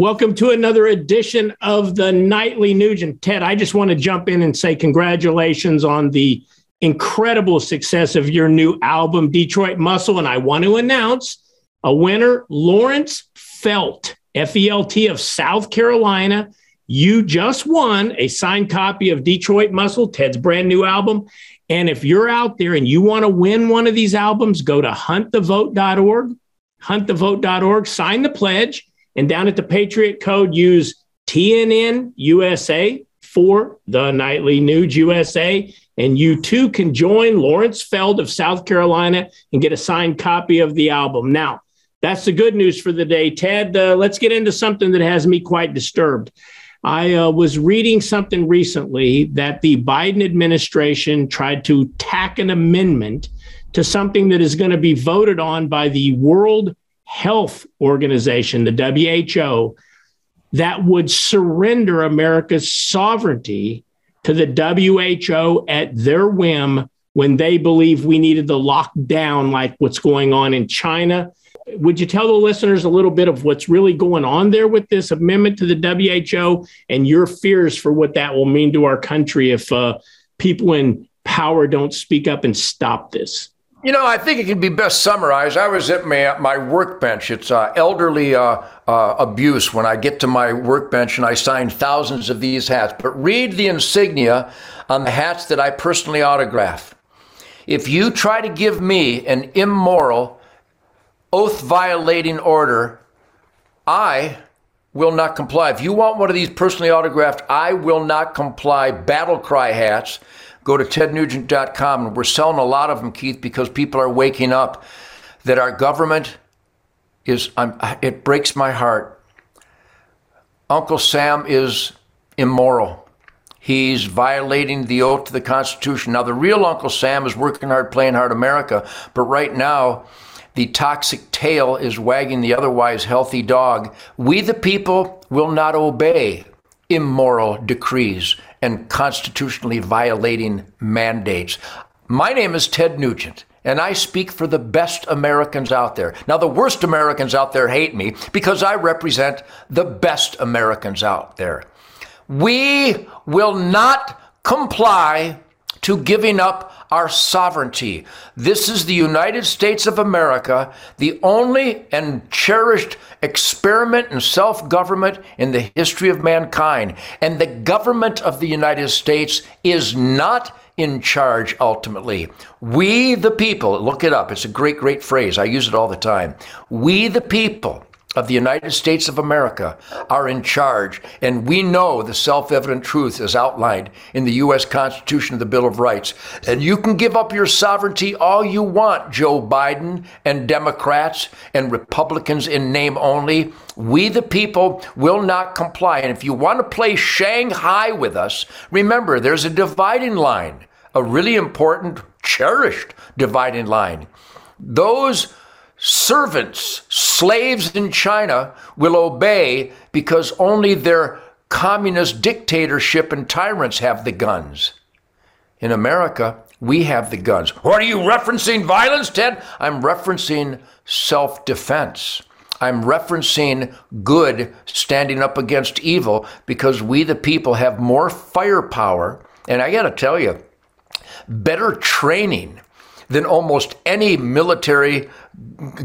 Welcome to another edition of the Nightly Nugent. Ted, I just want to jump in and say congratulations on the incredible success of your new album, Detroit Muscle. And I want to announce a winner, Lawrence Felt, F E L T of South Carolina. You just won a signed copy of Detroit Muscle, Ted's brand new album. And if you're out there and you want to win one of these albums, go to huntthevote.org, huntthevote.org, sign the pledge and down at the Patriot Code, use TNN USA for the Nightly Nuge USA. And you too can join Lawrence Felt of South Carolina and get a signed copy of the album. Now, that's the good news for the day. Ted, uh, let's get into something that has me quite disturbed. I uh, was reading something recently that the Biden administration tried to tack an amendment to something that is going to be voted on by the World Health Organization, the WHO, that would surrender America's sovereignty to the WHO at their whim when they believe we needed to lock down like what's going on in China. Would you tell the listeners a little bit of what's really going on there with this amendment to the WHO and your fears for what that will mean to our country if uh, people in power don't speak up and stop this? You know, I think it can be best summarized. I was at my, my workbench. It's uh, elderly uh, uh, abuse when I get to my workbench and I sign thousands of these hats. But read the insignia on the hats that I personally autograph. If you try to give me an immoral, oath violating order, I will not comply. If you want one of these personally autographed, I will not comply battle cry hats Go to tednugent.com. And we're selling a lot of them, Keith, because people are waking up that our government is, I'm, it breaks my heart. Uncle Sam is immoral. He's violating the oath to the Constitution. Now, the real Uncle Sam is working hard, playing hard America, but right now, the toxic tail is wagging the otherwise healthy dog. We, the people, will not obey immoral decrees and constitutionally violating mandates. My name is Ted Nugent. And I speak for the best Americans out there. Now, the worst Americans out there hate me because I represent the best Americans out there. We will not comply to giving up our sovereignty. This is the United States of America, the only and cherished experiment in self government in the history of mankind. And the government of the United States is not in charge ultimately. We, the people, look it up. It's a great, great phrase. I use it all the time. We, the people, of the United States of America are in charge, and we know the self evident truth is outlined in the U.S. Constitution of the Bill of Rights. And you can give up your sovereignty all you want, Joe Biden and Democrats and Republicans in name only. We, the people, will not comply. And if you want to play Shanghai with us, remember there's a dividing line, a really important, cherished dividing line. Those servants, slaves in China will obey because only their communist dictatorship and tyrants have the guns. In America, we have the guns. What are you referencing violence, Ted? I'm referencing self defense. I'm referencing good standing up against evil because we, the people, have more firepower. And I got to tell you, better training than almost any military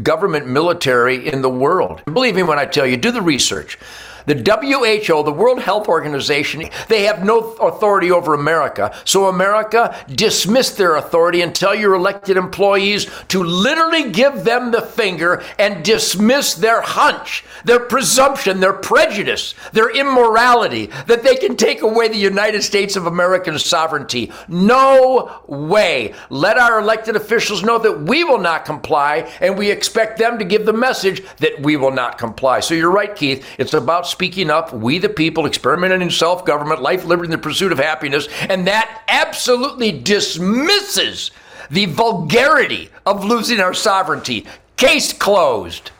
government military in the world. Believe me when I tell you, do the research. The WHO, the World Health Organization, they have no authority over America. So America dismiss their authority and tell your elected employees to literally give them the finger and dismiss their hunch, their presumption, their prejudice, their immorality that they can take away the United States of American sovereignty. No way. Let our elected officials know that we will not comply and we expect them to give the message that we will not comply. So you're right, Keith. It's about speaking up, we the people, experimenting in self government, life, liberty, and the pursuit of happiness. And that absolutely dismisses the vulgarity of losing our sovereignty. Case closed.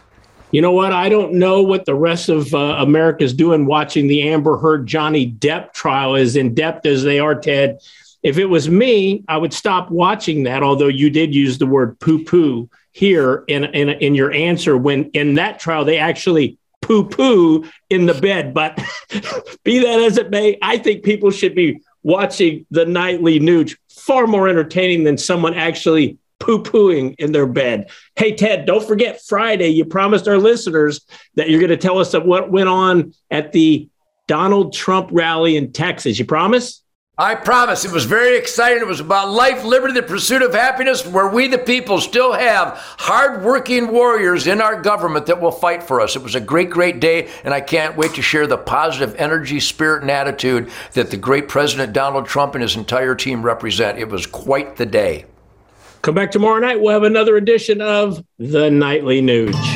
You know what? I don't know what the rest of uh, America's doing watching the Amber Heard Johnny Depp trial, as in depth as they are, Ted. If it was me, I would stop watching that, although you did use the word poo poo here in, in, in your answer when in that trial they actually poo poo in the bed. But be that as it may, I think people should be watching the Nightly Nuge far more entertaining than someone actually poo pooing in their bed. Hey, Ted, don't forget Friday. You promised our listeners that you're going to tell us of what went on at the Donald Trump rally in Texas. You promise? I promise. It was very exciting. It was about life, liberty, the pursuit of happiness, where we, the people, still have hardworking warriors in our government that will fight for us. It was a great, great day, and I can't wait to share the positive energy, spirit, and attitude that the great President Donald Trump and his entire team represent. It was quite the day. Come back tomorrow night. We'll have another edition of the Nightly Nuge.